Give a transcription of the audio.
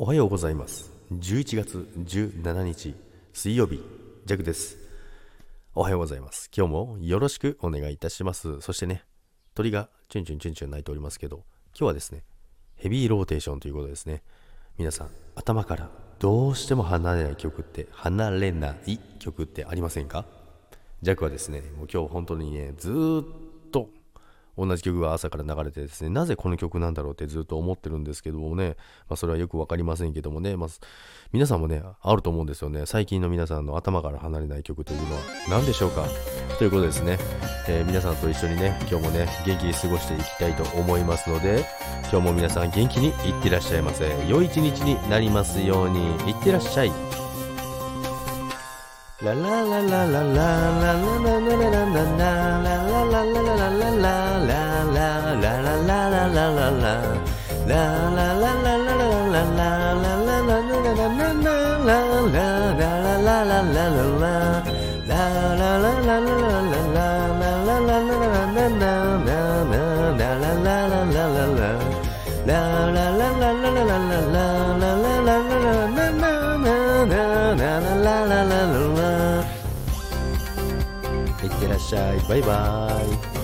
おはようございます。11月17日水曜日ジャクです。おはようございます。今日もよろしくお願いいたします。そしてね鳥がチュンチュンチュンチュン鳴いておりますけど今日はですねヘビーローテーションということですね。皆さん頭からどうしても離れない曲って離れない曲ってありませんか？ジャクはですねもう今日本当にねずっ同じ曲が朝から流れてですね、なぜこの曲なんだろうってずっと思ってるんですけどもね、まあ、それはよく分かりませんけどもね、まあ、皆さんもね、あると思うんですよね。最近の皆さんの頭から離れない曲というのは何でしょうか？ということですね、えー、皆さんと一緒にね、今日もね、元気に過ごしていきたいと思いますので、今日も皆さん元気にいってらっしゃいませ。良い一日になりますように、いってらっしゃい。La la la la la la la la la いってらっしゃいバイバイ